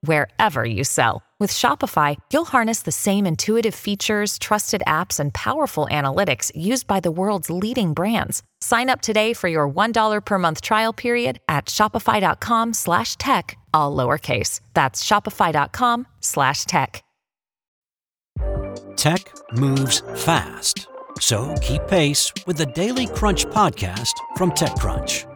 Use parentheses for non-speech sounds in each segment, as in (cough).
wherever you sell. With Shopify, you'll harness the same intuitive features, trusted apps, and powerful analytics used by the world's leading brands. Sign up today for your $1 per month trial period at shopify.com slash tech, all lowercase. That's shopify.com slash tech. Tech moves fast. So keep pace with the Daily Crunch podcast from TechCrunch.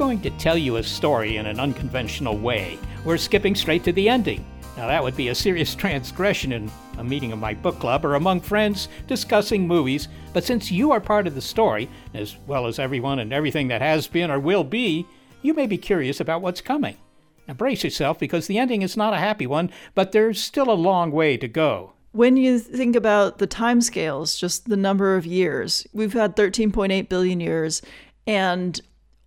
Going to tell you a story in an unconventional way. We're skipping straight to the ending. Now, that would be a serious (laughs) transgression in a meeting of my book club or among friends discussing movies, but since you are part of the story, as well as everyone and everything that has been or will be, you may be curious about what's coming. Now, brace yourself because the ending is not a happy one, but there's still a long way to go. When you think about the timescales, just the number of years, we've had 13.8 billion years, and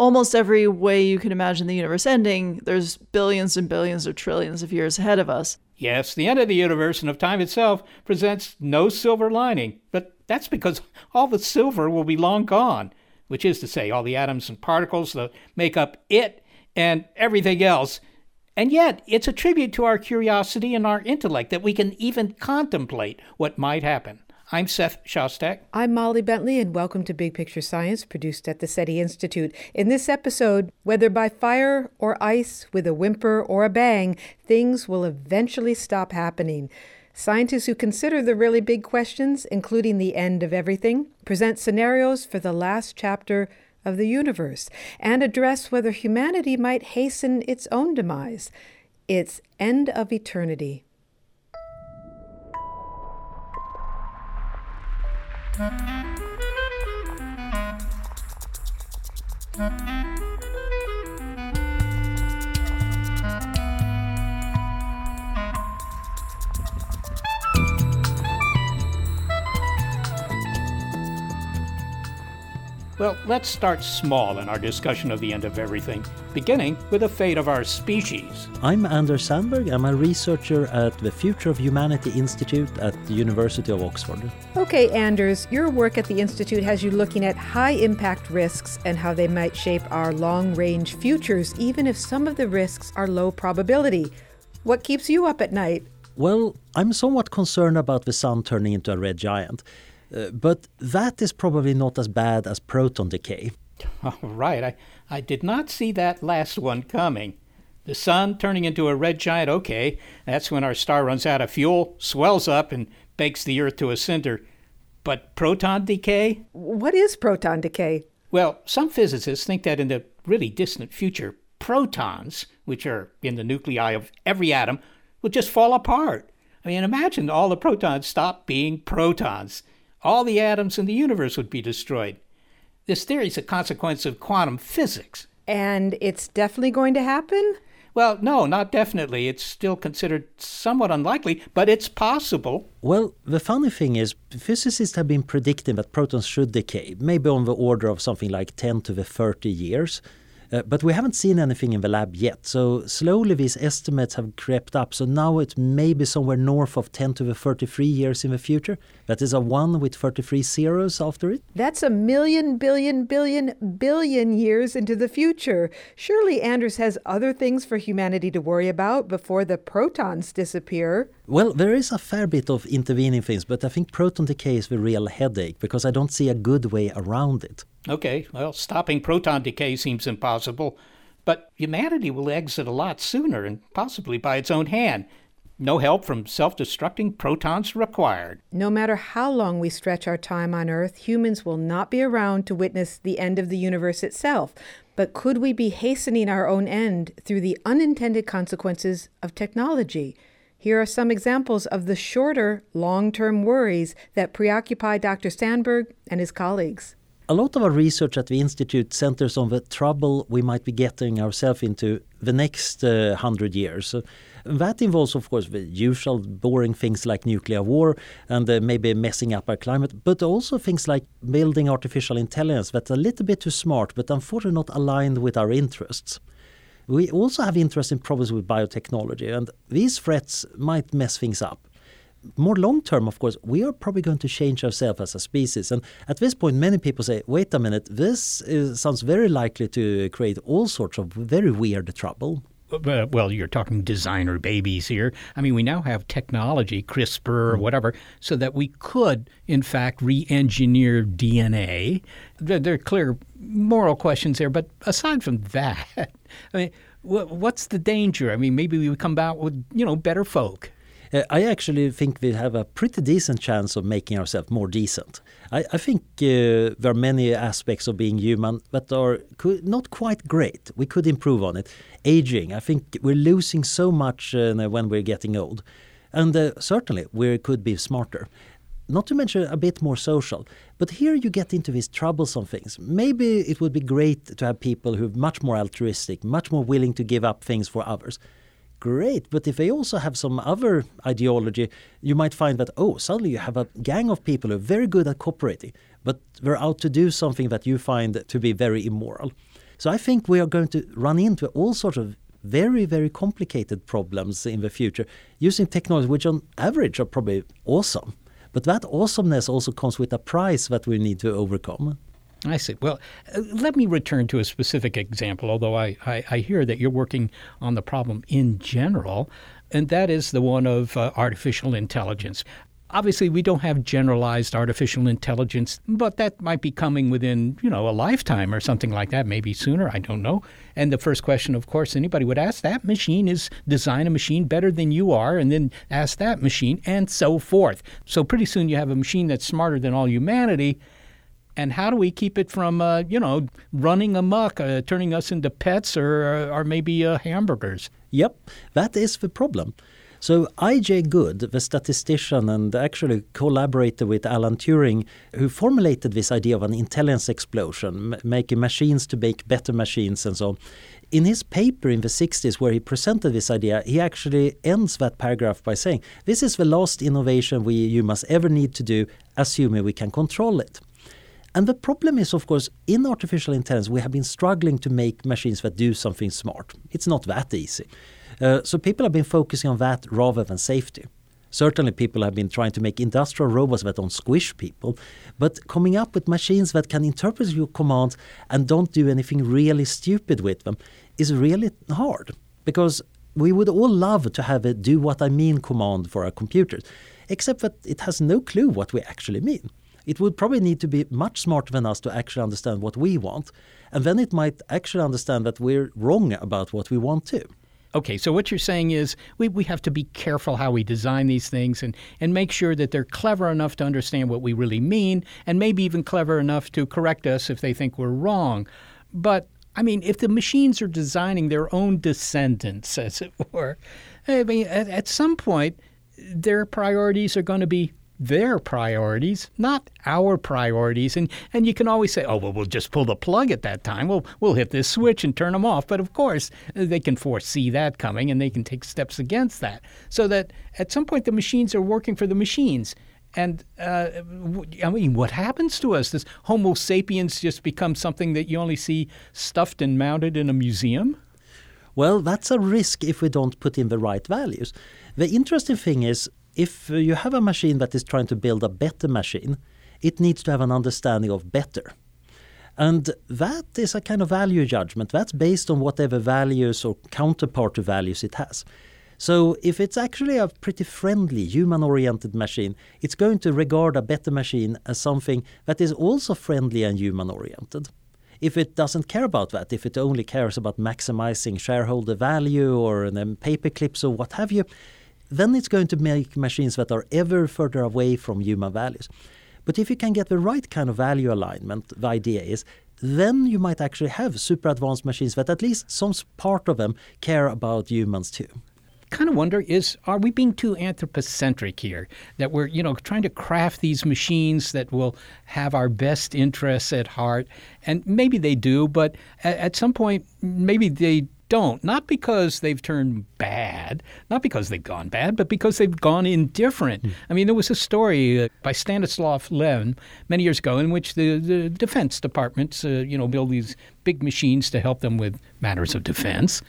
almost every way you can imagine the universe ending, there's billions and billions or trillions of years ahead of us. Yes, the end of the universe and of time itself presents no silver lining, but that's because all the silver will be long gone, which is to say, all the atoms and particles that make up it and everything else. And yet, it's a tribute to our curiosity and our intellect that we can even contemplate what might happen. I'm Seth Shostak. I'm Molly Bentley, and welcome to Big Picture Science, produced at the SETI Institute. In this episode, whether by fire or ice, with a whimper or a bang, things will eventually stop happening. Scientists who consider the really big questions, including the end of everything, present scenarios for the last chapter of the universe and address whether humanity might hasten its own demise, its end of eternity. Thank you. Well, let's start small in our discussion of the end of everything, beginning with the fate of our species. I'm Anders Sandberg. I'm a researcher at the Future of Humanity Institute at the University of Oxford. Okay, Anders, your work at the Institute has you looking at high impact risks and how they might shape our long range futures, even if some of the risks are low probability. What keeps you up at night? Well, I'm somewhat concerned about the sun turning into a red giant. Uh, but that is probably not as bad as proton decay. (laughs) Oh, right. I, I did not see that last one coming. The sun turning into a red giant, okay, that's when our star runs out of fuel, swells up, and bakes the Earth to a cinder. But proton decay? What is proton decay? Well, some physicists think that in the really distant future, protons, which are in the nuclei of every atom, will just fall apart. I mean, imagine all the protons stop being protons all the atoms in the universe would be destroyed. This theory is a consequence of quantum physics. And it's definitely going to happen? Well, no, not definitely. It's still considered somewhat unlikely, but it's possible. Well, the funny thing is, physicists have been predicting that protons should decay, maybe on the order of something like 10 to the 30 years. Uh, but we haven't seen anything in the lab yet. So slowly these estimates have crept up. So now it's maybe somewhere north of 10 to the 33 years in the future. That is a 1 with 33 zeros after it. That's a million, billion, billion, billion years into the future. Surely Anders has other things for humanity to worry about before the protons disappear. Well, there is a fair bit of intervening things, but I think proton decay is the real headache because I don't see a good way around it. Okay, well, stopping proton decay seems impossible, but humanity will exit a lot sooner and possibly by its own hand. No help from self destructing protons required. No matter how long we stretch our time on Earth, humans will not be around to witness the end of the universe itself. But could we be hastening our own end through the unintended consequences of technology? Here are some examples of the shorter, long term worries that preoccupy Dr. Sandberg and his colleagues. A lot of our research at the Institute centers on the trouble we might be getting ourselves into the next uh, hundred years. That involves, of course, the usual boring things like nuclear war and uh, maybe messing up our climate, but also things like building artificial intelligence that's a little bit too smart, but unfortunately not aligned with our interests. We also have interest in problems with biotechnology, and these threats might mess things up more long term, of course, we are probably going to change ourselves as a species. And at this point, many people say, wait a minute, this is, sounds very likely to create all sorts of very weird trouble uh, well, you're talking designer babies here. I mean, we now have technology, CRISPR or mm-hmm. whatever, so that we could, in fact, re engineer DNA. There, there, are clear moral questions there, but aside from that, (laughs) I mean, what's the danger? I mean, maybe we would come out with, you know, better folk. Uh, I actually think we have a pretty decent chance of making ourselves more decent. I, I think uh, there are many aspects of being human that are not quite great. We could improve on it. Aging, I think we're losing so much uh, when we're getting old. And uh, certainly we could be smarter not to mention a bit more social. But here you get into these troublesome things. Maybe it would be great to have people who are much more altruistic, much more willing to give up things for others great. But if they also have some other ideology, you might find that, oh, suddenly you have a gang of people who are very good at cooperating, but they're out to do something that you find to be very immoral. So I think we are going to run into all sorts of very, very complicated problems in the future using technology which on average are probably awesome. But that awesomeness also comes with a price that we need to overcome. I see. Well, uh, let me return to a specific example, although I, I, I, hear that you're working on the problem in general, and that is the one of uh, artificial intelligence. Obviously, we don't have generalized artificial intelligence, but that might be coming within, you know, a lifetime or something like that, maybe sooner, I don't know. And the first question, of course, anybody would ask, that machine is design a machine better than you are, and then ask that machine, and so forth. So pretty soon you have a machine that's smarter than all humanity, and how do we keep it from, uh, you know, running amok, uh, turning us into pets or, or maybe uh, hamburgers? Yep, that is the problem. So I.J. Good, the statistician and actually collaborated with Alan Turing, who formulated this idea of an intelligence explosion, making machines to make better machines and so on. In his paper in the 60s, where he presented this idea, he actually ends that paragraph by saying, This is the last innovation we humans ever need to do, assuming we can control it. And the problem is, of course, in artificial intelligence, we have been struggling to make machines that do something smart. It's not that easy. Uh, so people have been focusing on that rather than safety. Certainly, people have been trying to make industrial robots that don't squish people, but coming up with machines that can interpret your commands and don't do anything really stupid with them is really hard. Because we would all love to have a do what I mean command for our computers, except that it has no clue what we actually mean. It would probably need to be much smarter than us to actually understand what we want. And then it might actually understand that we're wrong about what we want to. Okay, so what you're saying is we, we have to be careful how we design these things and, and make sure that they're clever enough to understand what we really mean and maybe even clever enough to correct us if they think we're wrong. But I mean, if the machines are designing their own descendants, (laughs) as it were, I mean, at, at some point, their priorities are going to be their priorities, not our priorities. And and you can always say, oh well, we'll just pull the plug at that time. We'll we'll hit this switch and turn them off. But of course, they can foresee that coming, and they can take steps against that. So that at some point, the machines are working for the machines. And uh, I mean, what happens to us? Does Homo sapiens just become something that you only see stuffed and mounted in a museum? Well, that's a risk if we don't put in the right values. The interesting thing is if you have a machine that is trying to build a better machine, it needs to have an understanding of better. And that is a kind of value judgment. That's based on whatever values or counterpart to values it has. So if it's actually a pretty friendly, human-oriented machine, it's going to regard a better machine as something that is also friendly and human-oriented. If it doesn't care about that, if it only cares about maximizing shareholder value or um, paper clips or what have you, then it's going to make machines that are ever further away from human values. But if you can get the right kind of value alignment, the idea is then you might actually have super advanced machines that at least some part of them care about humans too. Kind of wonder is are we being too anthropocentric here? That we're you know trying to craft these machines that will have our best interests at heart? And maybe they do but at, at some point maybe they don't. Not because they've turned bad not because they've gone bad but because they've gone indifferent. Mm. i mean there was a story uh, by stanislav lem many years ago in which the, the defense departments uh, you know build these big machines to help them with matters of defense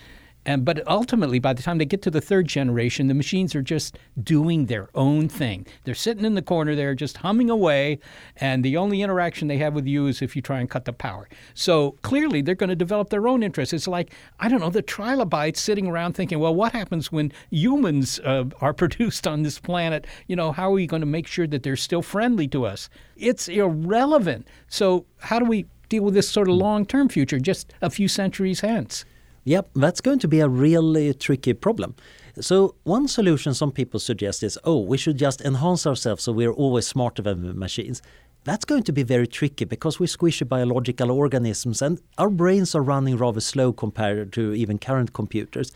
and, but ultimately, by the time they get to the third generation, the machines are just doing their own thing. They're sitting in the corner there, just humming away, and the only interaction they have with you is if you try and cut the power. So clearly, they're going to develop their own interests. It's like, I don't know, the trilobites sitting around thinking, well, what happens when humans uh, are (laughs) produced on this planet? You know, how are we going to make sure that they're still friendly to us? It's irrelevant. So, how do we deal with this sort of long term future just a few centuries hence? Yep, that's going to be a really tricky problem. So one solution some people suggest is, oh, we should just enhance ourselves so we're always smarter than machines. That's going to be very tricky because we're squishy biological organisms and our brains are running rather slow compared to even current computers.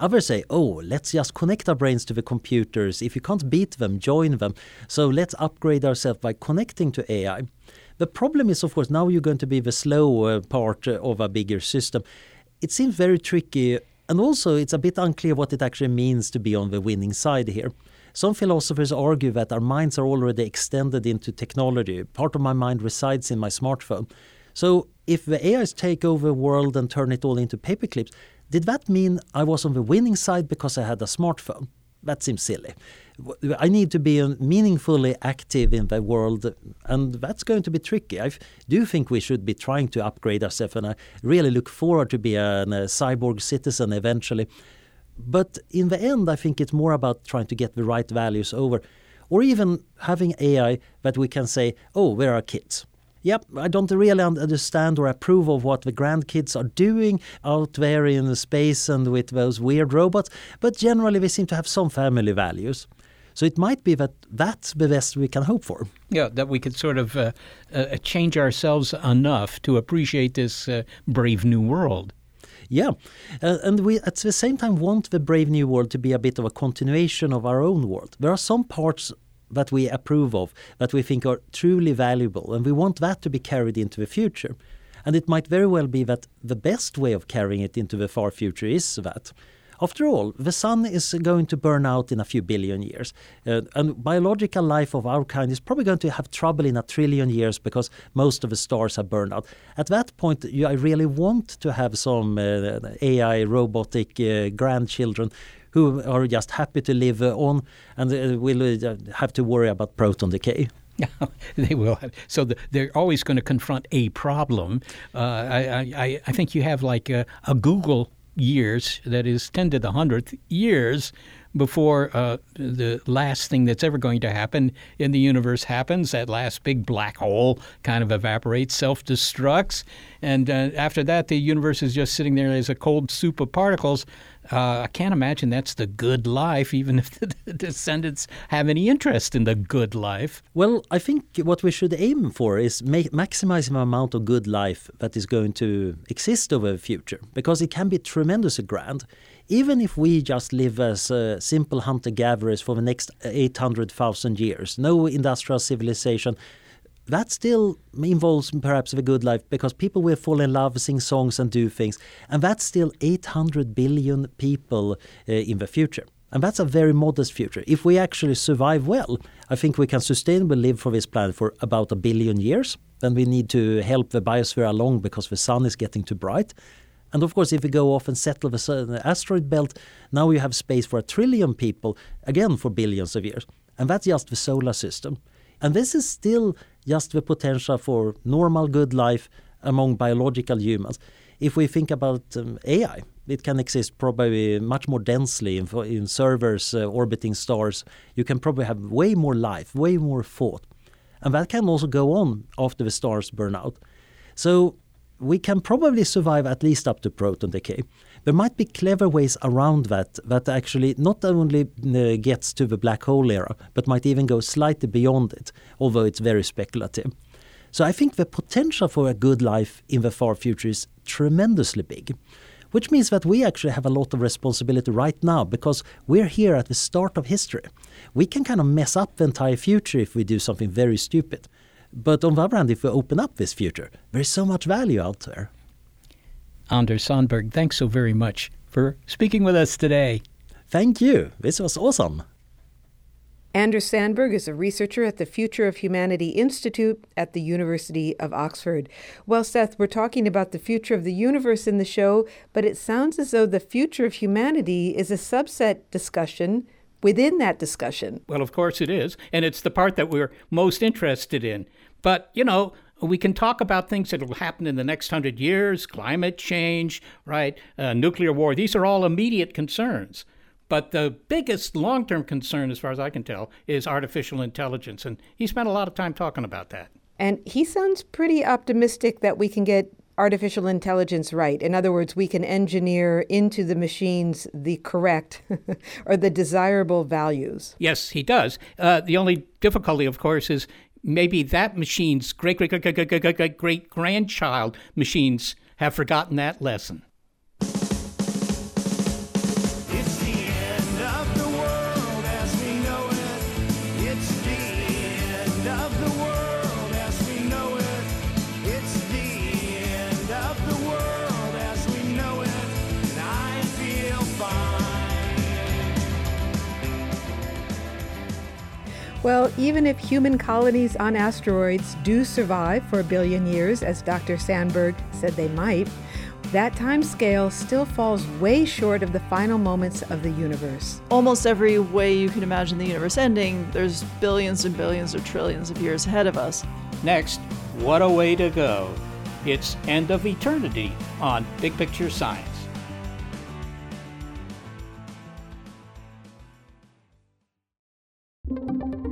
Others say, oh, let's just connect our brains to the computers. If you can't beat them, join them. So let's upgrade ourselves by connecting to AI. The problem is, of course, now you're going to be the slow part of a bigger system it seems very tricky and also it's a bit unclear what it actually means to be on the winning side here. Some philosophers argue that our minds are already extended into technology. Part of my mind resides in my smartphone. So if the AIs take over the world and turn it all into paperclips, did that mean I was on the winning side because I had a smartphone? That seems silly. I need to be meaningfully active in the world, and that's going to be tricky. I do think we should be trying to upgrade ourselves, and I really look forward to be a, a cyborg citizen eventually. But in the end, I think it's more about trying to get the right values over, or even having AI that we can say, "Oh, we're our kids." Yep, I don't really understand or approve of what the grandkids are doing out there in the space and with those weird robots, but generally they seem to have some family values. So it might be that that's the best we can hope for. Yeah, that we could sort of uh, uh, change ourselves enough to appreciate this uh, brave new world. Yeah, uh, and we at the same time want the brave new world to be a bit of a continuation of our own world. There are some parts that we approve of, that we think are truly valuable, and we want that to be carried into the future. And it might very well be that the best way of carrying it into the far future is that. After all, the sun is going to burn out in a few billion years. Uh, and biological life of our kind is probably going to have trouble in a trillion years because most of the stars have burned out. At that point, you, I really want to have some uh, AI robotic uh, grandchildren who are just happy to live uh, on and uh, will uh, have to worry about proton decay. (laughs) they will. So the, they're always going to confront a problem. Uh, I, I, I think you have like a, a, googol years that is 10 to the 100th years before uh, the last thing that's ever going to happen in the universe happens. That last big black hole kind of evaporates, self destructs. And uh, after that, the universe is just sitting there as a cold soup of particles uh, I can't imagine that's the good life, even if (laughs) the descendants have any interest in the good life. Well, I think what we should aim for is ma- maximizing the amount of good life that is going to exist over the future, because it can be tremendously grand. Even if we just live as uh, simple hunter gatherers for the next 800,000 years, no industrial civilization, that still involves perhaps a good life because people will fall in love, sing songs, and do things. And that's still 800 billion people uh, in the future. And that's a very modest future. If we actually survive well, I think we can sustainably live for this planet for about a billion years. Then we need to help the biosphere along because the sun is getting too bright. And of course, if we go off and settle the asteroid belt, now we have space for a trillion people, again for billions of years. And that's just the solar system. And this is still just the potential for normal good life among biological humans. If we think about um, AI, it can exist probably much more densely in, in servers uh, orbiting stars. You can probably have way more life, way more thought. And that can also go on after the stars burn out. So we can probably survive at least up to proton decay. There might be clever ways around that that actually not only uh, gets to the black hole era, but might even go slightly beyond it, although it's very speculative. So I think the potential for a good life in the far future is tremendously big. Which means that we actually have a lot of responsibility right now because we're here at the start of history. We can kind of mess up the entire future if we do something very stupid. But on the other hand, if we open up this future, there's so much value out there. Anders Sandberg, thanks so very much for speaking with us today. Thank you. This was awesome. Anders Sandberg is a researcher at the Future of Humanity Institute at the University of Oxford. Well, Seth, we're talking about the future of the universe in the show, but it sounds as though the future of humanity is a subset discussion within that discussion. Well, of course it is, and it's the part that we're most interested in. But, you know, we can talk about things that will happen in the next hundred years climate change, right? Uh, nuclear war. These are all immediate concerns. But the biggest long term concern, as far as I can tell, is artificial intelligence. And he spent a lot of time talking about that. And he sounds pretty optimistic that we can get artificial intelligence right. In other words, we can engineer into the machines the correct (laughs) or the desirable values. Yes, he does. Uh, the only difficulty, of course, is maybe that machine's great great great great great great grandchild machines have forgotten that lesson. Even if human colonies on asteroids do survive for a billion years, as Dr. Sandberg said they might, that time scale still falls way short of the final moments of the universe. Almost every way you can imagine the universe ending, there's billions and billions or trillions of years ahead of us. Next, what a way to go. It's End of Eternity on Big Picture Science.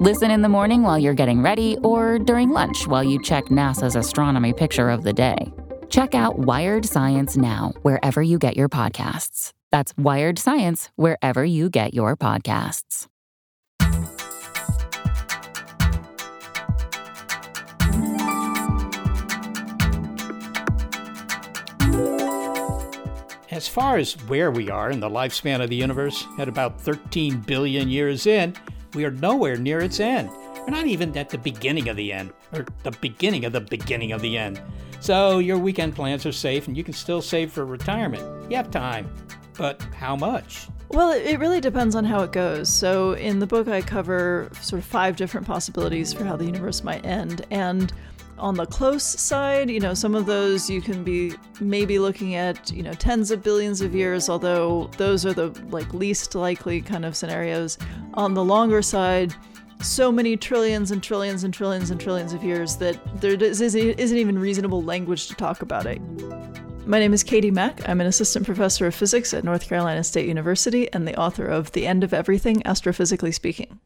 Listen in the morning while you're getting ready or during lunch while you check NASA's astronomy picture of the day. Check out Wired Science now, wherever you get your podcasts. That's Wired Science, wherever you get your podcasts. As far as where we are in the lifespan of the universe, at about 13 billion years in, we are nowhere near its end. We're not even at the beginning of the end, or the beginning of the beginning of the end. So your weekend plans are safe and you can still save for retirement. You have time. But how much? Well, it really depends on how it goes. So, in the book, I cover sort of five different possibilities for how the universe might end. And on the close side, you know, some of those you can be maybe looking at, you know, tens of billions of years, although those are the like least likely kind of scenarios. On the longer side, so many trillions and trillions and trillions and trillions of years that there isn't even reasonable language to talk about it. My name is Katie Mack. I'm an assistant professor of physics at North Carolina State University and the author of The End of Everything, Astrophysically Speaking.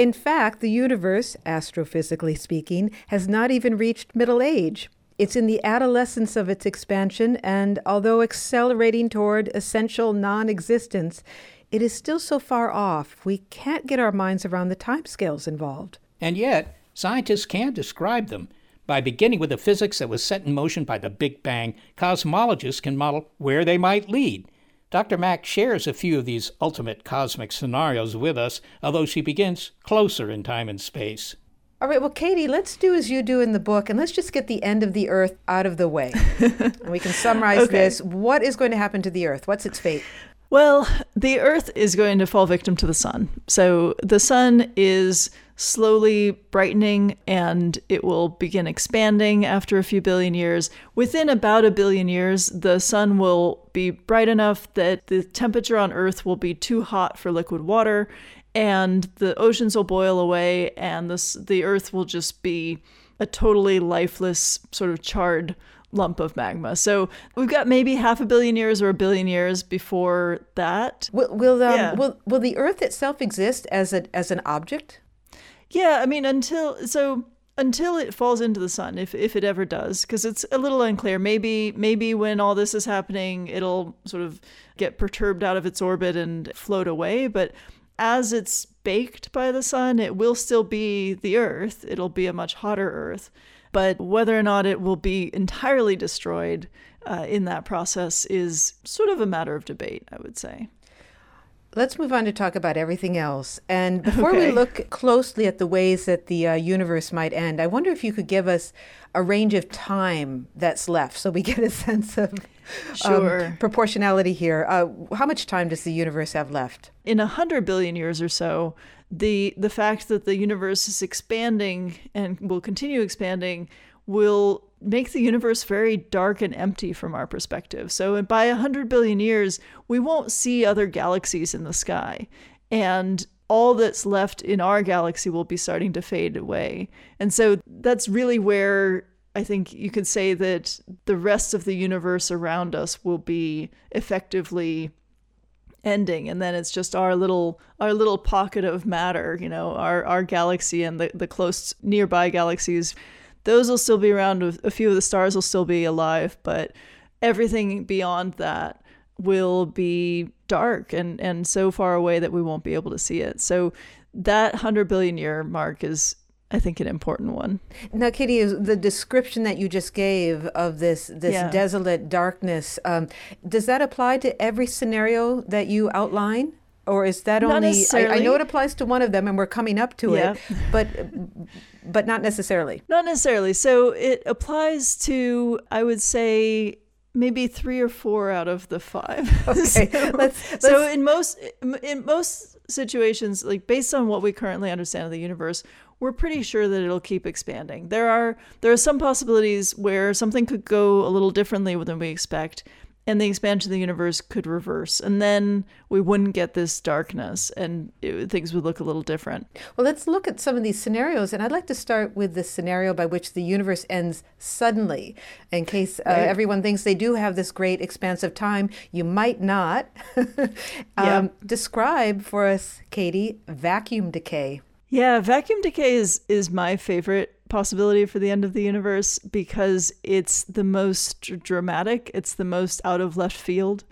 In fact, the universe, astrophysically speaking, has not even reached middle age. It's in the adolescence of its expansion, and although accelerating toward essential non existence, it is still so far off we can't get our minds around the timescales involved. And yet, scientists can describe them. By beginning with the physics that was set in motion by the Big Bang, cosmologists can model where they might lead. Dr. Mack shares a few of these ultimate cosmic scenarios with us, although she begins closer in time and space. All right, well, Katie, let's do as you do in the book, and let's just get the end of the Earth out of the way. (laughs) and we can summarize okay. this. What is going to happen to the Earth? What's its fate? Well, the Earth is going to fall victim to the sun. So the sun is slowly brightening and it will begin expanding after a few billion years. Within about a billion years, the sun will be bright enough that the temperature on Earth will be too hot for liquid water and the oceans will boil away and this, the Earth will just be a totally lifeless, sort of charred lump of magma. So we've got maybe half a billion years or a billion years before that. Will will, um, Yeah. will will the Earth itself exist as a as an object? Yeah, I mean until so until it falls into the sun, if if it ever does, because it's a little unclear. Maybe maybe when all this is happening, it'll sort of get perturbed out of its orbit and float away. But as it's baked by the sun, it will still be the Earth. It'll be a much hotter Earth. But whether or not it will be entirely destroyed uh, in that process is sort of a matter of debate, I would say. Let's move on to talk about everything else. And (laughs) before we look closely at the ways that the uh, universe might end, I wonder if you could give us a range of time that's left so we (laughs) get a sense of um, proportionality here. Uh, how much time does the universe have left? in a hundred billion years or so, the the fact that the universe is expanding and will continue expanding will make the universe very dark and empty from our perspective. So by a hundred billion years, we won't see other galaxies in the sky, and all that's left in our galaxy will be starting to fade away. And so that's really where I think you could say that the rest of the universe around us will be effectively ending and then it's just our little our little pocket of matter you know our our galaxy and the, the close nearby galaxies those will still be around a few of the stars will still be alive but everything beyond that will be dark and and so far away that we won't be able to see it. So that 100 billion year mark is i think an important one. Now, Katie, is the description that you just gave of this this Yeah. desolate darkness um, does that apply to every scenario that you outline, or is that Not only? I, I know it applies to one of them, and we're coming up to Yeah. it, (laughs) but but not necessarily. Not necessarily. So it applies to, I would say, maybe three or four out of the five. (laughs) Okay, so, let's- so let's- in most in most situations, like based on what we currently understand of the universe, we're pretty sure that it'll keep expanding. There are there are some possibilities where something could go a little differently than we expect. And the expansion of the universe could reverse, and then we wouldn't get this darkness, and it, things would look a little different. Well, let's look at some of these scenarios, and I'd like to start with the scenario by which the universe ends suddenly. In case uh, Right. everyone thinks they do have this great expanse of time, you might not. (laughs) um, Describe for us, Katie, vacuum decay. Yeah, vacuum decay is is my favorite possibility for the end of the universe because it's the most dramatic, it's the most out of left field.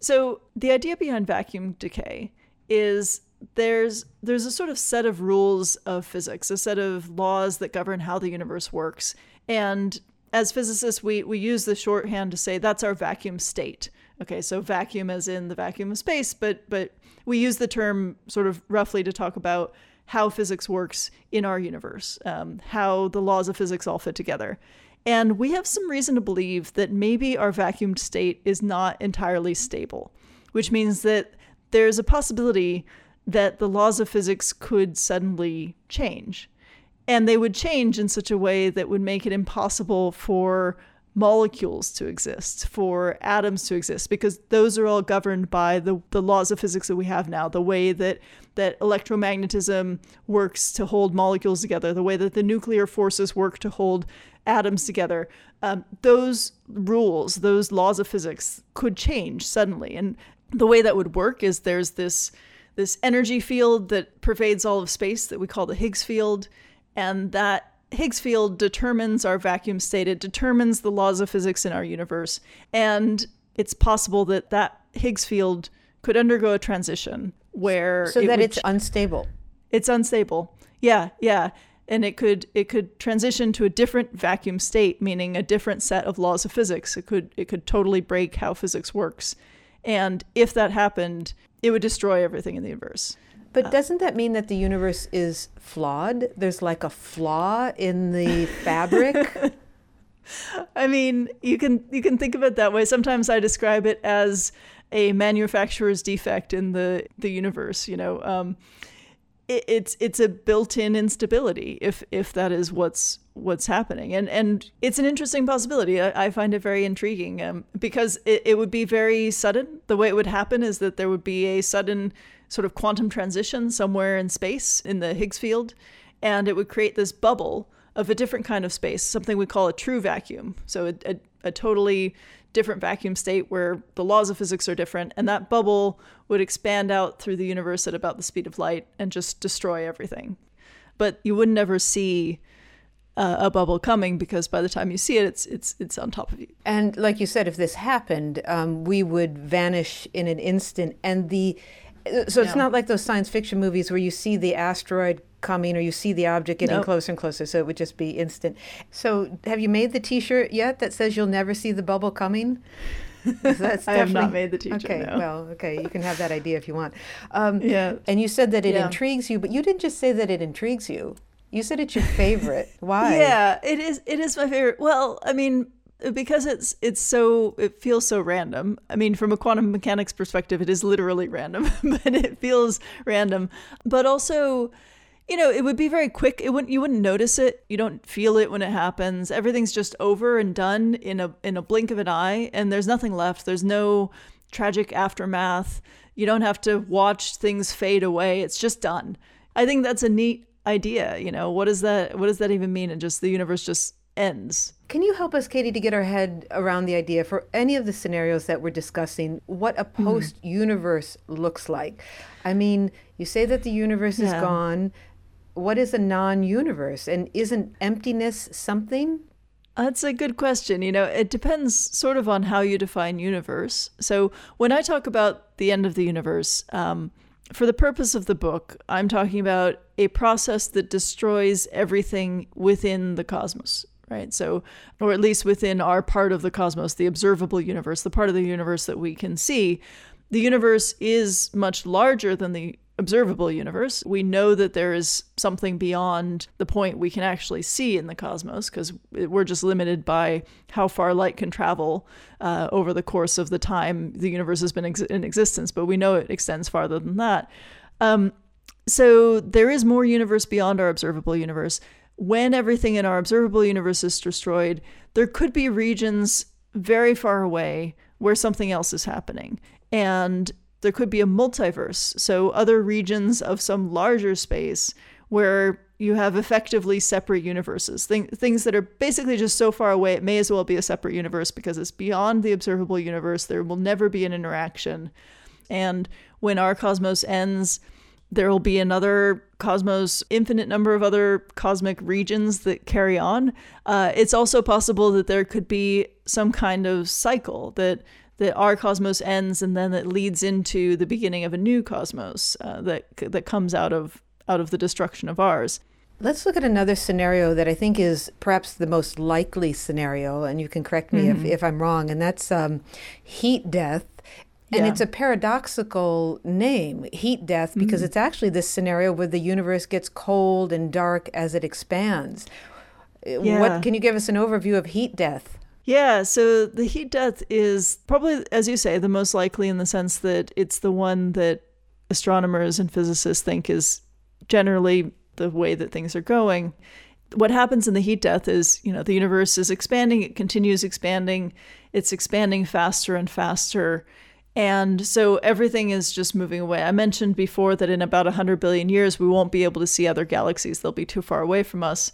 So, the idea behind vacuum decay is there's there's a sort of set of rules of physics, a set of laws that govern how the universe works. And as physicists, we we use the shorthand to say that's our vacuum state. Okay, so vacuum as in the vacuum of space, but but we use the term sort of roughly to talk about how physics works in our universe, um, how the laws of physics all fit together. And we have some reason to believe that maybe our vacuumed state is not entirely stable, which means that there's a possibility that the laws of physics could suddenly change. And they would change in such a way that would make it impossible for molecules to exist, for atoms to exist, because those are all governed by the, the laws of physics that we have now, the way that, that electromagnetism works to hold molecules together, the way that the nuclear forces work to hold atoms together. Um, those rules, those laws of physics could change suddenly. And the way that would work is there's this this energy field that pervades all of space that we call the Higgs field, and that Higgs field determines our vacuum state. It determines the laws of physics in our universe, and it's possible that that Higgs field could undergo a transition where So it that would it's unstable. it's unstable. Yeah, yeah. And it could it could transition to a different vacuum state, meaning a different set of laws of physics. It could it could totally break how physics works. And if that happened, it would destroy everything in the universe. But doesn't that mean that the universe is flawed? There's like a flaw in the fabric? (laughs) I mean, you can you can think of it that way. Sometimes I describe it as a manufacturer's defect in the the universe. You know, um, it, it's it's a built-in instability if if that is what's what's happening, and and it's an interesting possibility. I, I find it very intriguing um, because it, it would be very sudden. The way it would happen is that there would be a sudden sort of quantum transition somewhere in space in the Higgs field, and it would create this bubble of a different kind of space, something we call a true vacuum. So a, a, a totally different vacuum state where the laws of physics are different, and that bubble would expand out through the universe at about the speed of light and just destroy everything. But you would never see uh, a bubble coming because by the time you see it, it's it's it's on top of you. And like you said, if this happened, um, we would vanish in an instant. And the so it's Yeah. not like those science fiction movies where you see the asteroid coming or you see the object getting Nope. closer and closer. So it would just be instant. So have you made the T-shirt yet that says you'll never see the bubble coming? That's (laughs) I have not definitely- made the t-shirt, Okay, no. well, okay, you can have that idea if you want. Um, Yeah. And you said that it Yeah. intrigues you, but you didn't just say that it intrigues you. You said it's your favorite. (laughs) Why? Yeah, it is. It is my favorite. Well, I mean, because it's it's so it feels so random. I mean, from a quantum mechanics perspective, it is literally random, (laughs) but it feels random. But also, you know, it would be very quick. It wouldn't you wouldn't notice it. You don't feel it when it happens. Everything's just over and done in a in a blink of an eye, and there's nothing left. There's no tragic aftermath. You don't have to watch things fade away. It's just done. I think that's a neat idea. You know, what does that what does that even mean? And just the universe just ends. Can you help us, Katie, to get our head around the idea for any of the scenarios that we're discussing, what a Mm-hmm. post universe looks like? I mean, you say that the universe is gone. What is a non universe? And isn't emptiness something? That's a good question. You know, it depends sort of on how you define universe. So when I talk about the end of the universe, um, for the purpose of the book, I'm talking about a process that destroys everything within the cosmos, right? So, or at least within our part of the cosmos, the observable universe, the part of the universe that we can see. The universe is much larger than the observable universe. We know that there is something beyond the point we can actually see in the cosmos because we're just limited by how far light can travel uh, over the course of the time the universe has been ex- in existence. But we know it extends farther than that. Um, so there is more universe beyond our observable universe. When everything in our observable universe is destroyed, there could be regions very far away where something else is happening. And there could be a multiverse, so other regions of some larger space where you have effectively separate universes, Thing, things that are basically just so far away, it may as well be a separate universe because it's beyond the observable universe. There will never be an interaction. And when our cosmos ends, there will be another cosmos, infinite number of other cosmic regions that carry on. Uh, it's also possible that there could be some kind of cycle that that our cosmos ends and then it leads into the beginning of a new cosmos uh, that that comes out of out of the destruction of ours. Let's look at another scenario that I think is perhaps the most likely scenario, and you can correct me Mm-hmm. if, if I'm wrong, and that's um, heat death. And Yeah. it's a paradoxical name, heat death, because Mm-hmm. it's actually this scenario where the universe gets cold and dark as it expands. Uh, Yeah. What can you give us an overview of heat death? Yeah, so the heat death is probably, as you say, the most likely in the sense that it's the one that astronomers and physicists think is generally the way that things are going. What happens in the heat death is, you know, the universe is expanding, it continues expanding, it's expanding faster and faster. And so everything is just moving away. I mentioned before that in about 100 billion years, we won't be able to see other galaxies. They'll be too far away from us.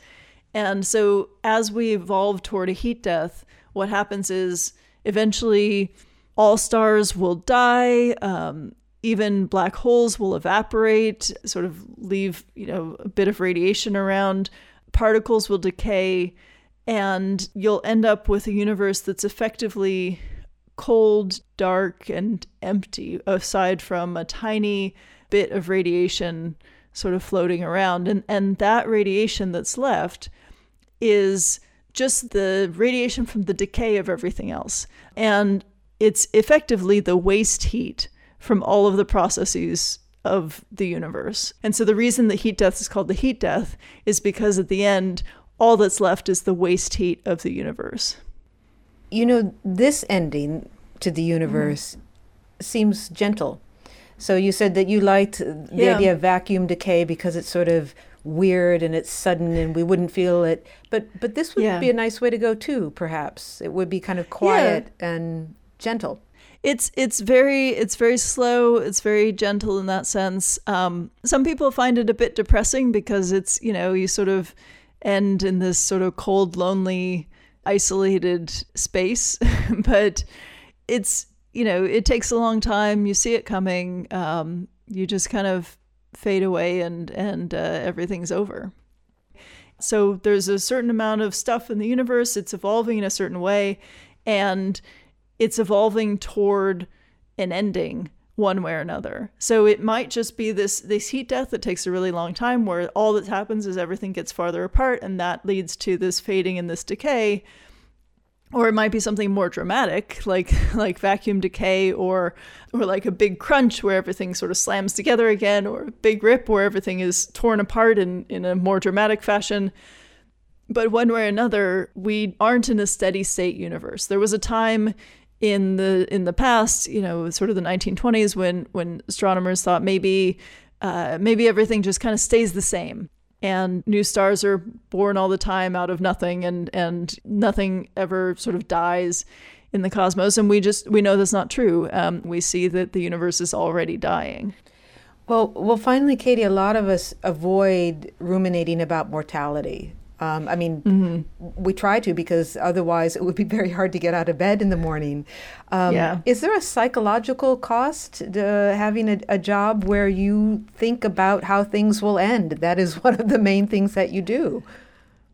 And so as we evolve toward a heat death, what happens is eventually all stars will die. Um, even black holes will evaporate, sort of leave, you know, a bit of radiation around. Particles will decay, and you'll end up with a universe that's effectively cold, dark, and empty, aside from a tiny bit of radiation sort of floating around. And, and that radiation that's left is just the radiation from the decay of everything else. And it's effectively the waste heat from all of the processes of the universe. And so the reason that heat death is called the heat death is because at the end, all that's left is the waste heat of the universe. You know, this ending to the universe seems gentle. So you said that you liked the Yeah. idea of vacuum decay because it's sort of weird and it's sudden and we wouldn't feel it. But but this would Yeah. be a nice way to go too, perhaps. It would be kind of quiet and gentle. it's it's very it's very slow it's very gentle in that sense um, some people find it a bit depressing because it's you know you sort of end in this sort of cold, lonely, isolated space. (laughs) but it's, you know, it takes a long time. You see it coming. Um, you just kind of fade away and, and uh, everything's over. So there's a certain amount of stuff in the universe, it's evolving in a certain way, and it's evolving toward an ending one way or another. So it might just be this this heat death that takes a really long time where all that happens is everything gets farther apart and that leads to this fading and this decay. Or it might be something more dramatic like (laughs) like vacuum decay or or like a big crunch where everything sort of slams together again or a big rip where everything is torn apart in in a more dramatic fashion. But one way or another, we aren't in a steady state universe. There was a time in the in the past, you know, sort of the 1920s when when astronomers thought maybe uh, maybe everything just kind of stays the same and new stars are born all the time out of nothing and and nothing ever sort of dies in the cosmos. And we just we know that's not true. Um, we see that the universe is already dying. Well well finally katie a lot of us avoid ruminating about mortality um, I mean, mm-hmm. we try to because otherwise it would be very hard to get out of bed in the morning. Um, yeah. Is there a psychological cost to having a, a, job where you think about how things will end? That is (laughs) one of the main things that you do.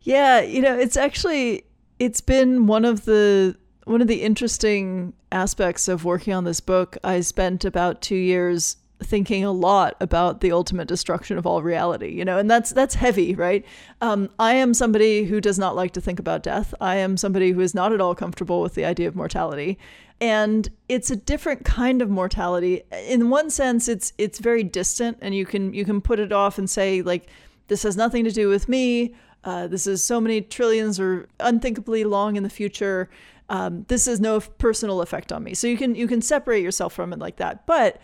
Yeah, you know, it's actually it's been one of the one of the interesting aspects of working on this book. I spent about two years thinking a lot about the ultimate destruction of all reality you know and that's that's heavy right? Um, i am somebody who does not like to think about death. I am somebody who is not at all comfortable with the idea of mortality. And it's a different kind of mortality. In one sense it's it's very distant and you can you can put it off and say like this has nothing to do with me. Uh, this is so many trillions or unthinkably long in the future. Um, this has no personal effect on me. So you can you can separate yourself from it like that. But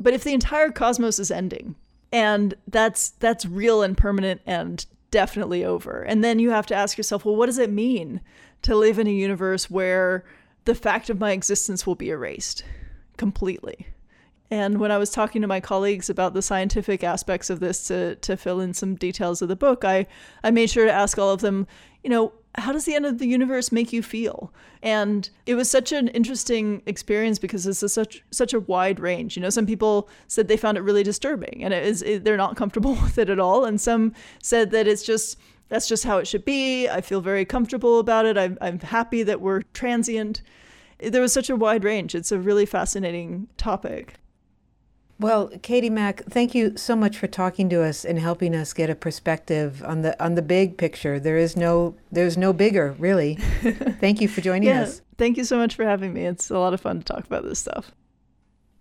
but if the entire cosmos is ending, and that's that's real and permanent and definitely over, and then you have to ask yourself, well, what does it mean to live in a universe where the fact of my existence will be erased completely? And when I was talking to my colleagues about the scientific aspects of this to, to fill in some details of the book, I, I made sure to ask all of them, you know, how does the end of the universe make you feel? And it was such an interesting experience because it's such such a wide range. You know, some people said they found it really disturbing, and it is it, they're not comfortable (laughs) with it at all. And some said that it's just that's just how it should be. I feel very comfortable about it. I'm I'm happy that we're transient. There was such a wide range. It's a really fascinating topic. Well, Katie Mack, thank you so much for talking to us and helping us get a perspective on the on the big picture. There is no there's no bigger, really. (laughs) thank you for joining yeah, us. Thank you so much for having me. It's a lot of fun to talk about this stuff.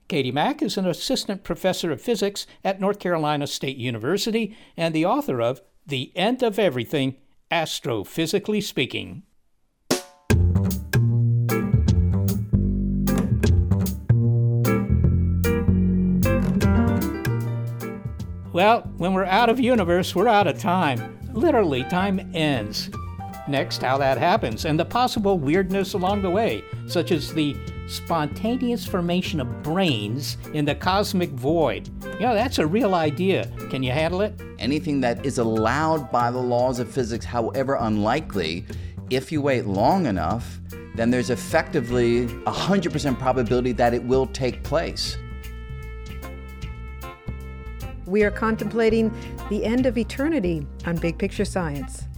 Katie Mack is an assistant professor of physics at North Carolina State University and the author of The End of Everything, Astrophysically Speaking. Well, when we're out of universe, we're out of time. Literally, time ends. Next, how that happens, and the possible weirdness along the way, such as the spontaneous formation of brains in the cosmic void. You know, that's a real idea. Can you handle it? Anything that is allowed by the laws of physics, however unlikely, if you wait long enough, then there's effectively a 100% probability that it will take place. We are contemplating the end of eternity on Big Picture Science.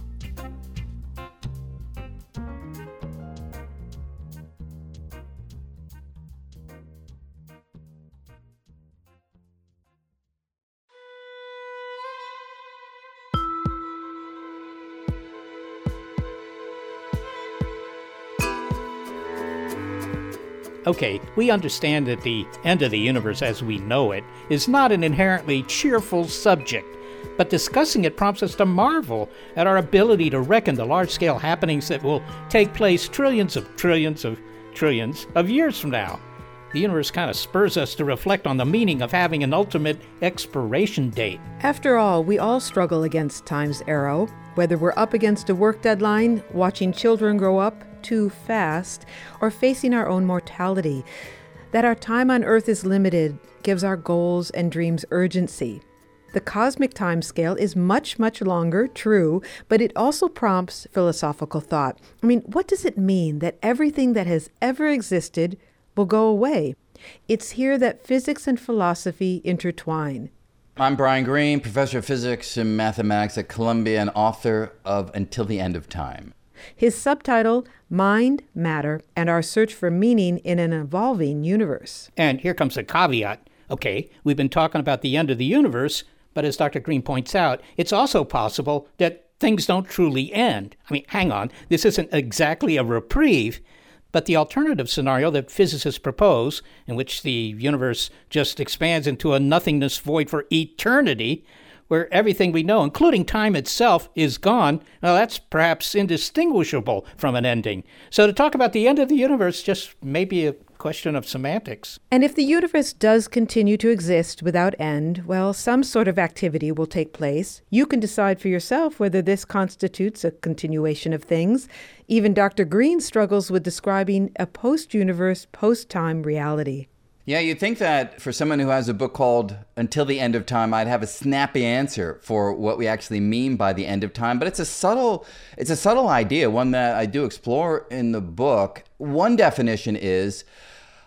Okay, we understand that the end of the universe as we know it is not an inherently cheerful subject, but discussing it prompts us to marvel at our ability to reckon the large scale happenings that will take place trillions of trillions of trillions of years from now. The universe kind of spurs us to reflect on the meaning of having an ultimate expiration date. After all, we all struggle against time's arrow, whether we're up against a work deadline, watching children grow up, too fast, or facing our own mortality. That our time on earth is limited gives our goals and dreams urgency. The cosmic timescale is much, much longer, true, but it also prompts philosophical thought. I mean, what does it mean that everything that has ever existed will go away? It's here that physics and philosophy intertwine. I'm Brian Greene, professor of physics and mathematics at Columbia and author of Until the End of Time. His subtitle, Mind, Matter, and Our Search for Meaning in an Evolving Universe. And here comes the caveat. Okay, we've been talking about the end of the universe, but as Dr. Greene points out, it's also possible that things don't truly end. I mean, hang on, this isn't exactly a reprieve. But the alternative scenario that physicists propose, in which the universe just expands into a nothingness void for eternity, where everything we know, including time itself, is gone, well, that's perhaps indistinguishable from an ending. So to talk about the end of the universe just may be a question of semantics. And if the universe does continue to exist without end, well, some sort of activity will take place. You can decide for yourself whether this constitutes a continuation of things. Even Dr. Greene struggles with describing a post universe, post time reality. Yeah, you'd think that for someone who has a book called Until the End of Time, I'd have a snappy answer for what we actually mean by the end of time, but it's a subtle it's a subtle idea, one that I do explore in the book. One definition is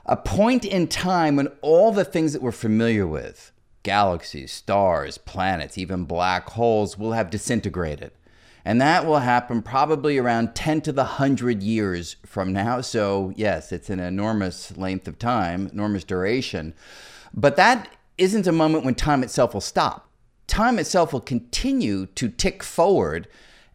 a point in time when all the things that we're familiar with galaxies, stars, planets, even black holes will have disintegrated. And that will happen probably around 10 to the 100 years from now. So, yes, it's an enormous length of time, enormous duration. But that isn't a moment when time itself will stop. Time itself will continue to tick forward.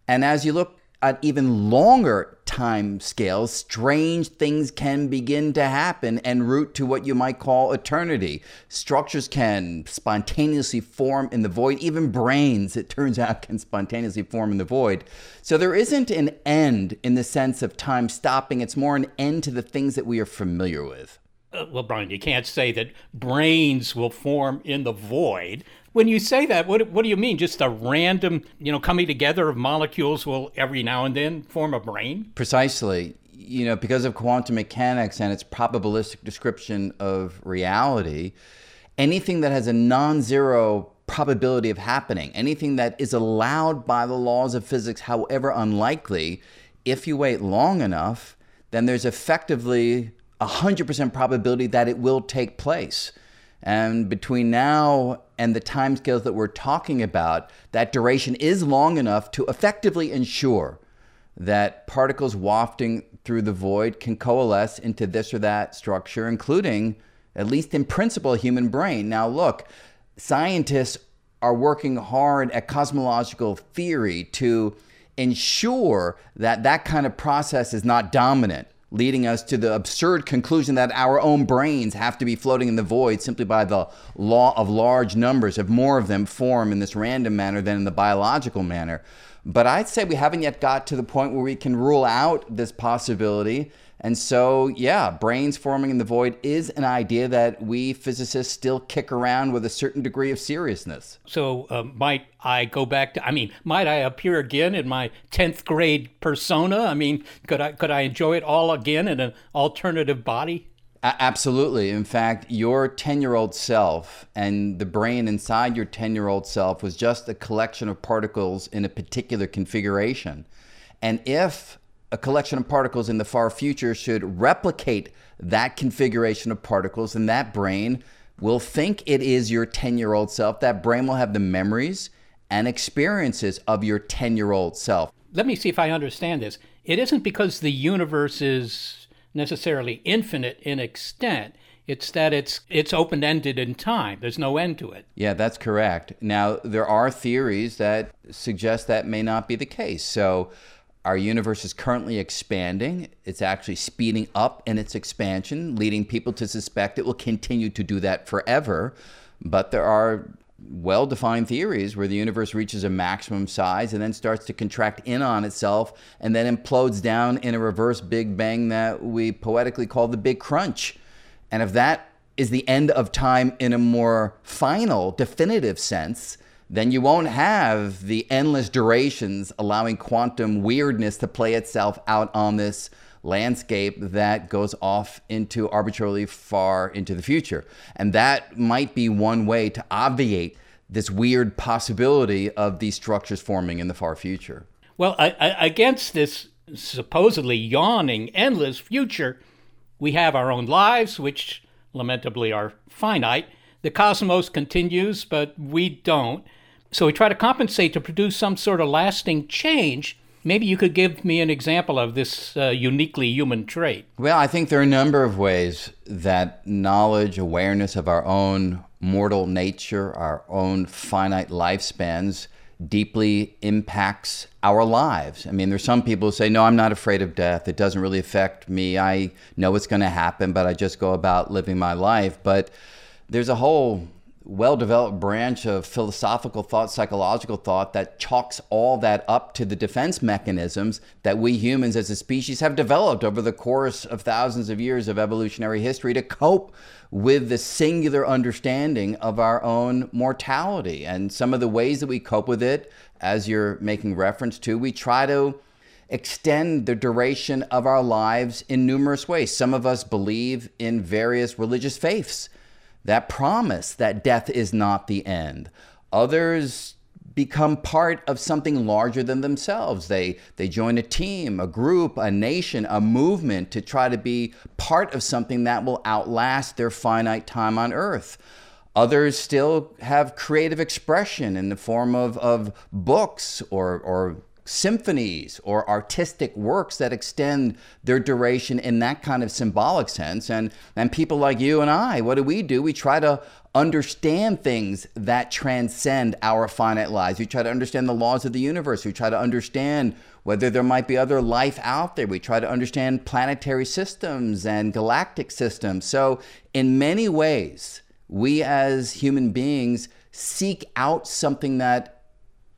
And as you look at even longer time scales, strange things can begin to happen and root to what you might call eternity. Structures can spontaneously form in the void. Even brains, it turns out, can spontaneously form in the void. So there isn't an end in the sense of time stopping, it's more an end to the things that we are familiar with. Uh, well, Brian, you can't say that brains will form in the void. When you say that, what, what do you mean? Just a random, you know, coming together of molecules will every now and then form a brain? Precisely. You know, because of quantum mechanics and its probabilistic description of reality, anything that has a non zero probability of happening, anything that is allowed by the laws of physics, however unlikely, if you wait long enough, then there's effectively a 100% probability that it will take place. And between now and the timescales that we're talking about, that duration is long enough to effectively ensure that particles wafting through the void can coalesce into this or that structure, including, at least in principle, human brain. Now, look, scientists are working hard at cosmological theory to ensure that that kind of process is not dominant leading us to the absurd conclusion that our own brains have to be floating in the void simply by the law of large numbers, if more of them form in this random manner than in the biological manner. But I'd say we haven't yet got to the point where we can rule out this possibility and so, yeah, brains forming in the void is an idea that we physicists still kick around with a certain degree of seriousness. So, uh, might I go back to, I mean, might I appear again in my 10th grade persona? I mean, could I, could I enjoy it all again in an alternative body? A- absolutely. In fact, your 10 year old self and the brain inside your 10 year old self was just a collection of particles in a particular configuration. And if a collection of particles in the far future should replicate that configuration of particles, and that brain will think it is your 10 year old self. That brain will have the memories and experiences of your 10 year old self. Let me see if I understand this. It isn't because the universe is necessarily infinite in extent. It's that it's it's open ended in time. There's no end to it. Yeah, that's correct. Now there are theories that suggest that may not be the case. So our universe is currently expanding. It's actually speeding up in its expansion, leading people to suspect it will continue to do that forever. But there are well defined theories where the universe reaches a maximum size and then starts to contract in on itself and then implodes down in a reverse Big Bang that we poetically call the Big Crunch. And if that is the end of time in a more final, definitive sense, then you won't have the endless durations allowing quantum weirdness to play itself out on this landscape that goes off into arbitrarily far into the future. And that might be one way to obviate this weird possibility of these structures forming in the far future. Well, I, I, against this supposedly yawning, endless future, we have our own lives, which lamentably are finite. The cosmos continues, but we don't. So we try to compensate to produce some sort of lasting change. Maybe you could give me an example of this uh, uniquely human trait. Well, I think there are a number of ways that knowledge, awareness of our own mortal nature, our own finite lifespans, deeply impacts our lives. I mean, there's some people who say, No, I'm not afraid of death. It doesn't really affect me. I know it's going to happen, but I just go about living my life. But there's a whole well developed branch of philosophical thought, psychological thought that chalks all that up to the defense mechanisms that we humans as a species have developed over the course of thousands of years of evolutionary history to cope with the singular understanding of our own mortality. And some of the ways that we cope with it, as you're making reference to, we try to extend the duration of our lives in numerous ways. Some of us believe in various religious faiths that promise that death is not the end. Others become part of something larger than themselves. They they join a team, a group, a nation, a movement to try to be part of something that will outlast their finite time on earth. Others still have creative expression in the form of, of books or, or symphonies or artistic works that extend their duration in that kind of symbolic sense. And, and people like you and I, what do we do? We try to understand things that transcend our finite lives. We try to understand the laws of the universe. We try to understand whether there might be other life out there. We try to understand planetary systems and galactic systems. So, in many ways, we as human beings seek out something that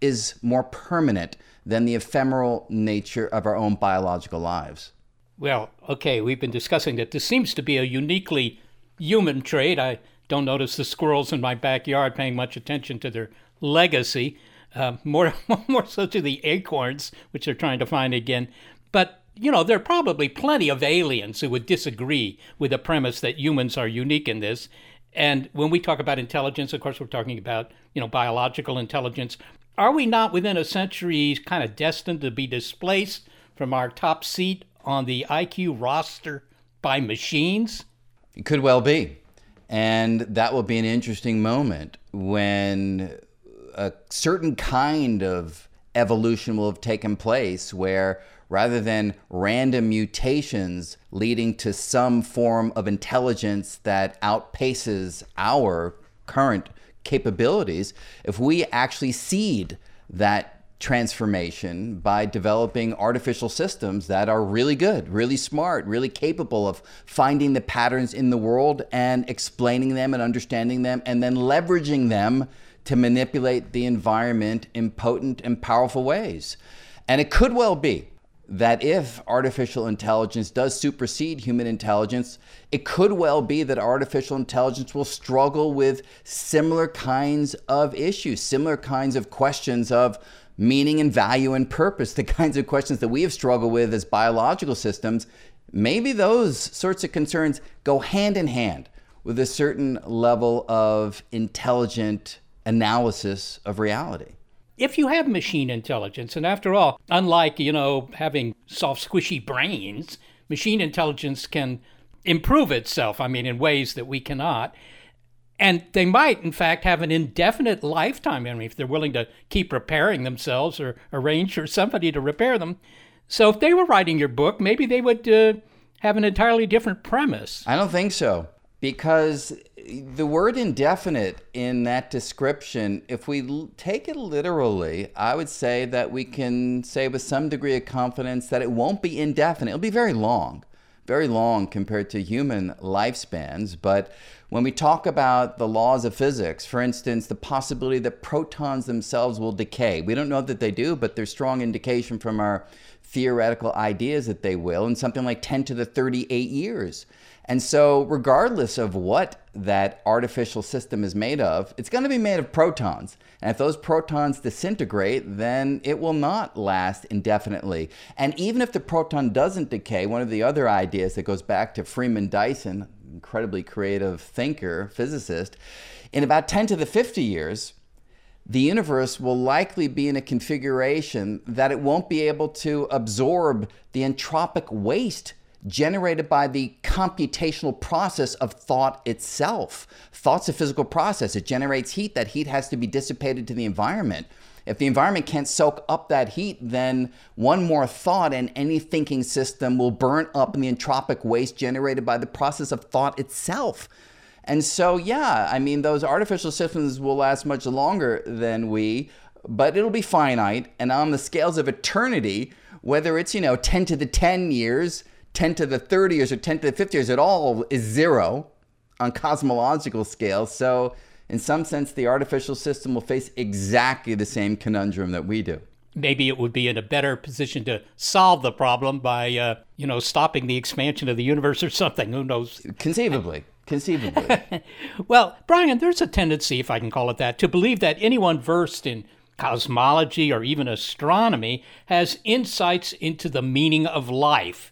is more permanent than the ephemeral nature of our own biological lives. Well, okay, we've been discussing that this seems to be a uniquely human trait. I don't notice the squirrels in my backyard paying much attention to their legacy, uh, more, (laughs) more so to the acorns, which they're trying to find again. But, you know, there are probably plenty of aliens who would disagree with the premise that humans are unique in this. And when we talk about intelligence, of course, we're talking about, you know, biological intelligence. Are we not within a century kind of destined to be displaced from our top seat on the IQ roster by machines? It could well be. And that will be an interesting moment when a certain kind of evolution will have taken place where rather than random mutations leading to some form of intelligence that outpaces our current capabilities if we actually seed that transformation by developing artificial systems that are really good, really smart, really capable of finding the patterns in the world and explaining them and understanding them and then leveraging them to manipulate the environment in potent and powerful ways. And it could well be that if artificial intelligence does supersede human intelligence, it could well be that artificial intelligence will struggle with similar kinds of issues, similar kinds of questions of meaning and value and purpose, (laughs) the kinds of questions that we have struggled with as biological systems. Maybe those sorts of concerns go hand in hand with a certain level of intelligent analysis of reality if you have machine intelligence, and after all, unlike, you know, having soft, squishy brains, machine intelligence can improve itself, I mean, in ways that we cannot. And they might, in fact, have an indefinite lifetime. I mean, if they're willing to keep repairing themselves or arrange for somebody to repair them. So if they were writing your book, maybe they would uh, have an entirely different premise. I don't think so. Because the word indefinite in that description, if we take it literally, I would say that we can say with some degree of confidence that it won't be indefinite. It'll be very long, very long compared to human lifespans. But when we talk about the laws of physics, for instance, the possibility that protons themselves will decay, we don't know that they do, but there's strong indication from our theoretical ideas that they will in something like 10 to the 38 years. And so, regardless of what that artificial system is made of, it's going to be made of protons. And if those protons disintegrate, then it will not last indefinitely. And even if the proton doesn't decay, one of the other ideas that goes back to Freeman Dyson, incredibly creative thinker, physicist, in about 10 to the 50 years, the universe will likely be in a configuration that it won't be able to absorb the entropic waste generated by the computational process of thought itself. Thought's a physical process, it generates heat. That heat has to be dissipated to the environment. If the environment can't soak up that heat, then one more thought and any thinking system will burn up in the entropic waste generated by the process of thought itself. And so, yeah, I mean, those artificial systems will last much longer than we, but it'll be finite. And on the scales of eternity, whether it's, you know, 10 to the 10 years, 10 to the 30 years, or 10 to the 50 years, it all is zero on cosmological scales. So, in some sense, the artificial system will face exactly the same conundrum that we do. Maybe it would be in a better position to solve the problem by, uh, you know, stopping the expansion of the universe or something. Who knows? Conceivably. Conceivably. (laughs) well, Brian, there's a tendency, if I can call it that, to believe that anyone versed in cosmology or even astronomy has insights into the meaning of life.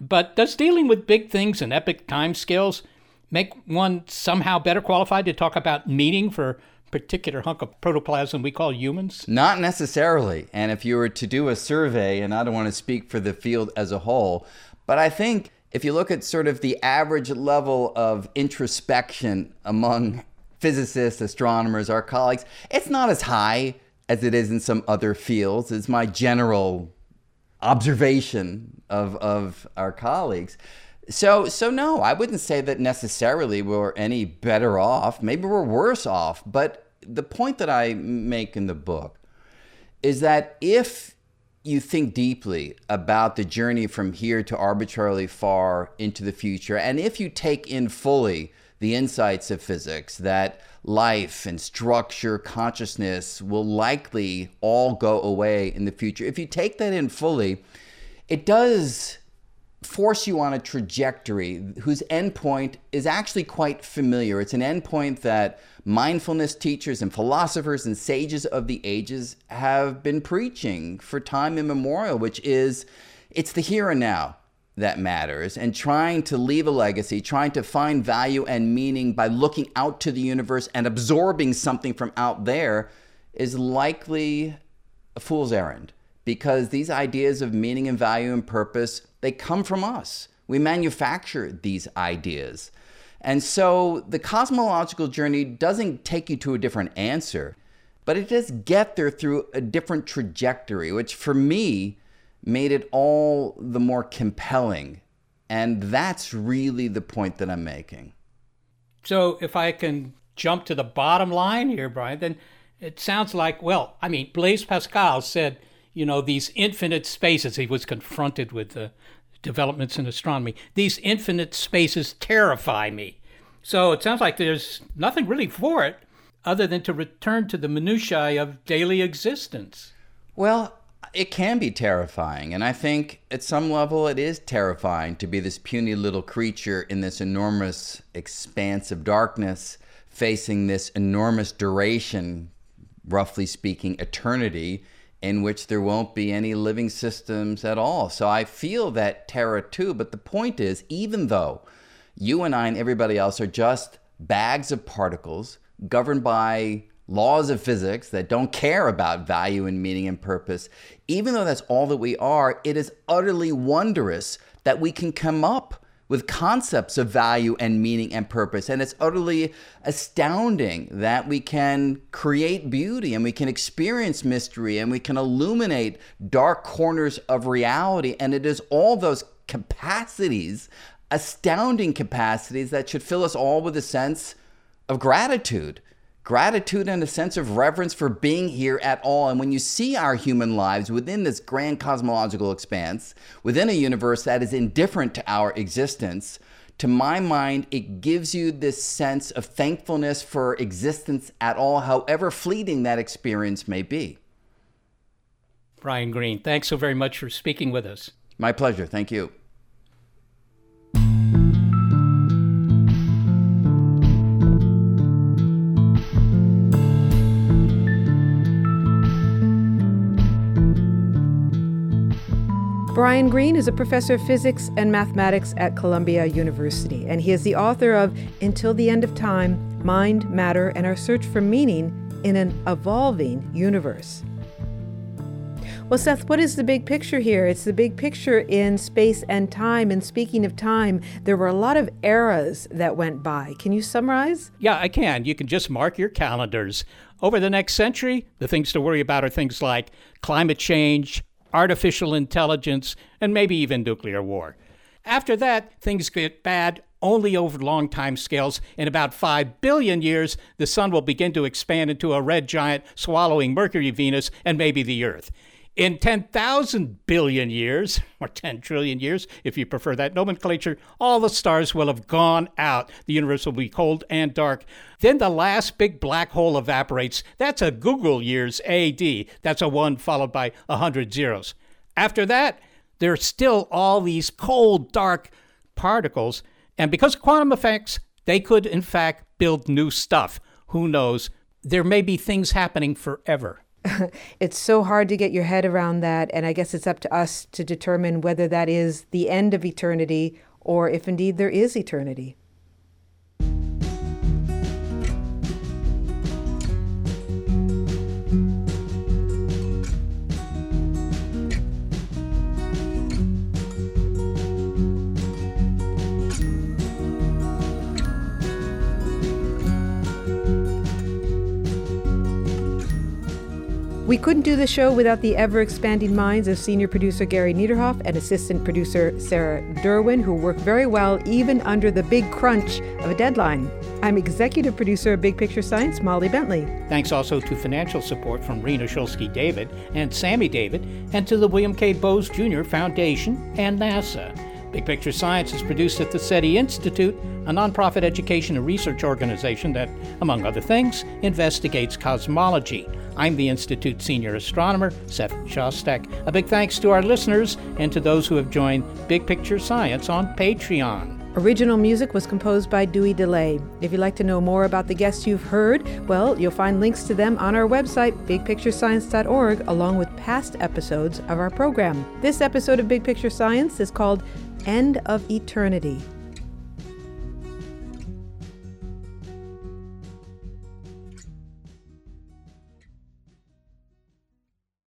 But does dealing with big things and epic timescales make one somehow better qualified to talk about meaning for particular hunk of protoplasm we call humans? Not necessarily. And if you were to do a survey, and I don't want to speak for the field as a whole, but I think if you look at sort of the average level of introspection among physicists, astronomers, our colleagues, it's not as high as it is in some other fields. It's my general observation of, of our colleagues. So, so no, I wouldn't say that necessarily we're any better off. Maybe we're worse off. But the point that I make in the book is that if you think deeply about the journey from here to arbitrarily far into the future, and if you take in fully the insights of physics that life and structure, consciousness will likely all go away in the future, if you take that in fully, it does force you on a trajectory whose endpoint is actually quite familiar. It's an endpoint that mindfulness teachers and philosophers and sages of the ages have been preaching for time immemorial, which is it's the here and now that matters and trying to leave a legacy, trying to find value and meaning by looking out to the universe and absorbing something from out there is likely a fool's errand because these ideas of meaning and value and purpose they come from us. We manufacture these ideas. And so the cosmological journey doesn't take you to a different answer, but it does get there through a different trajectory, which for me made it all the more compelling. And that's really the point that I'm making. So if I can jump to the bottom line here, Brian, then it sounds like, well, I mean, Blaise Pascal said you know, these infinite spaces. He was confronted with the developments in astronomy. These infinite spaces terrify me. So it sounds like there's nothing really for it other than to return to the minutiae of daily existence. Well, it can be terrifying. And I think at some level it is terrifying to be this puny little creature in this enormous expanse of darkness, facing this enormous duration, roughly speaking, eternity in which there won't be any living systems at all. So I feel that terror too. But the point is, even though you and I and everybody else are just bags of particles governed by laws of physics that don't care about value and meaning and purpose, even though that's all that we are, it is utterly wondrous that we can come up with concepts of value and meaning and purpose. And it's utterly astounding that we can create beauty and we can experience mystery and we can illuminate dark corners of reality. And it is all those capacities, astounding capacities, that should fill us all with a sense of gratitude gratitude and a sense of reverence for being here at all. And when you see our human lives within this grand cosmological expanse, within a universe that is indifferent to our existence, to my mind, it gives you this sense of thankfulness for existence at all, however fleeting that experience may be. Brian Greene, thanks so very much for speaking with us. My pleasure. Thank you. Brian Greene is a professor of physics and mathematics at Columbia University, and he is the author of Until the End of Time Mind, Matter, and Our Search for Meaning in an evolving universe. Well, Seth, what is the big picture here? It's the big picture in space and time. And speaking of time, there were a lot of eras that went by. Can you summarize? Yeah, I can. You can just mark your calendars. Over the next century, the things to worry about are things like climate change, artificial intelligence, and maybe even nuclear war. After that, things get bad only over long time scales. In about 5 billion years, the sun will begin to expand into a red giant swallowing Mercury, Venus, and maybe the Earth. In 10,000 billion years, or 10 trillion years, if you prefer that nomenclature, all the stars will have gone out. The universe will be cold and dark. Then the last big black hole evaporates. That's a googol years AD. That's a 1 followed by a 100 zeros. After that, there are still all these cold, dark particles. And because of quantum effects, they could, in fact, build new stuff. Who knows? There may be things happening forever. (laughs) it's so hard to get your head around that, and I guess it's up to us to determine whether that is the end of eternity or if indeed there is eternity. We couldn't do the show without the ever expanding minds of senior producer Gary Niederhoff and assistant producer Sarah Derwin, who work very well even under the big crunch of a deadline. I'm executive producer of Big Picture Science, Molly Bentley. Thanks also to financial support from Rena Shulsky David and Sammy David, and to the William K. Bowes Jr. Foundation and NASA. Big Picture Science is produced at the SETI Institute, a nonprofit education and research organization that, among other things, investigates cosmology. I'm the Institute Senior Astronomer, Seth Shostak. A big thanks to our listeners and to those who have joined Big Picture Science on Patreon. Original music was composed by Dewey Dellay. If you'd like to know more about the guests you've heard, well, you'll find links to them on our website, bigpicturescience.org, along with past episodes of our program. This episode of Big Picture Science is called End of Eternity.